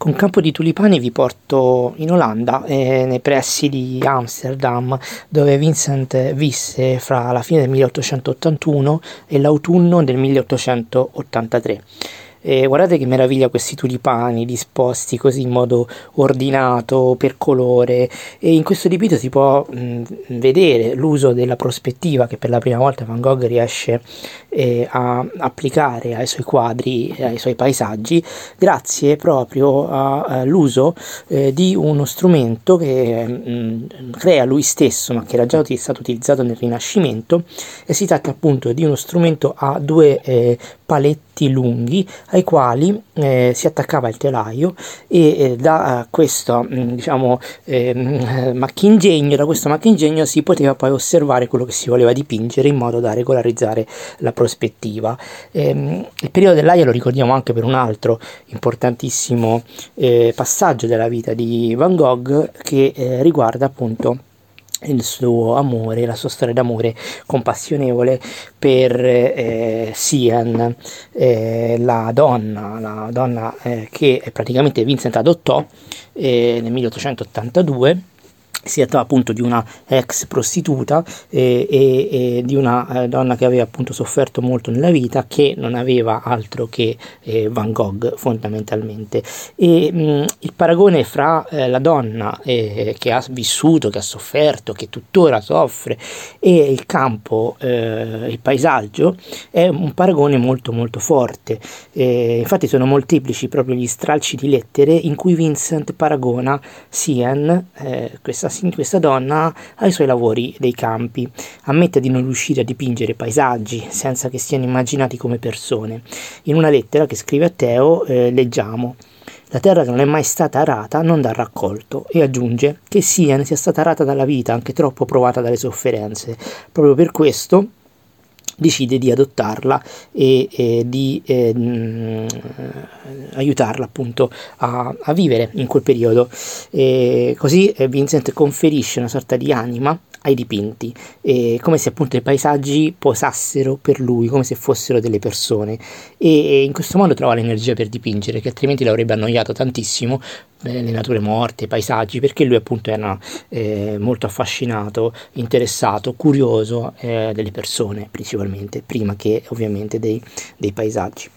Con Campo di Tulipani vi porto in Olanda, eh, nei pressi di Amsterdam, dove Vincent visse fra la fine del 1881 e l'autunno del 1883. E guardate che meraviglia questi tulipani disposti così in modo ordinato per colore. E in questo dipinto si può mh, vedere l'uso della prospettiva che per la prima volta Van Gogh riesce eh, a applicare ai suoi quadri, ai suoi paesaggi grazie proprio all'uso eh, di uno strumento che mh, crea lui stesso ma che era già stato utilizzato nel Rinascimento. E si tratta appunto di uno strumento a due eh, paletti lunghi ai quali eh, si attaccava il telaio e eh, da questo mm, diciamo eh, macchingegno da questo macchingegno si poteva poi osservare quello che si voleva dipingere in modo da regolarizzare la prospettiva. Ehm, il periodo dell'aia lo ricordiamo anche per un altro importantissimo eh, passaggio della vita di Van Gogh che eh, riguarda appunto il suo amore, la sua storia d'amore compassionevole per eh, Sian, eh, la donna, la donna eh, che praticamente Vincent adottò eh, nel 1882 si trattava appunto di una ex prostituta e, e, e di una eh, donna che aveva appunto sofferto molto nella vita che non aveva altro che eh, Van Gogh fondamentalmente. E mh, il paragone fra eh, la donna eh, che ha vissuto che ha sofferto che tuttora soffre e il campo eh, il paesaggio è un paragone molto molto forte. Infatti sono molteplici proprio gli stralci di lettere in cui Vincent paragona Sian eh, questa questa donna ai suoi lavori dei campi. Ammette di non riuscire a dipingere paesaggi senza che siano immaginati come persone. In una lettera che scrive a Teo eh, leggiamo la terra che non è mai stata arata non dà raccolto e aggiunge che Sian sia stata arata dalla vita, anche troppo provata dalle sofferenze. Proprio per questo decide di adottarla e, e di eh, mh, aiutarla appunto a, a, vivere in quel periodo. E così eh, Vincent conferisce una sorta di anima ai dipinti, come se appunto i paesaggi posassero per lui, come se fossero delle persone e, e in questo modo trova l'energia per dipingere, che altrimenti l'avrebbe annoiato tantissimo eh, le nature morte, i paesaggi, perché lui appunto era eh, molto affascinato, interessato, curioso eh, delle persone principalmente, prima che ovviamente dei, dei paesaggi.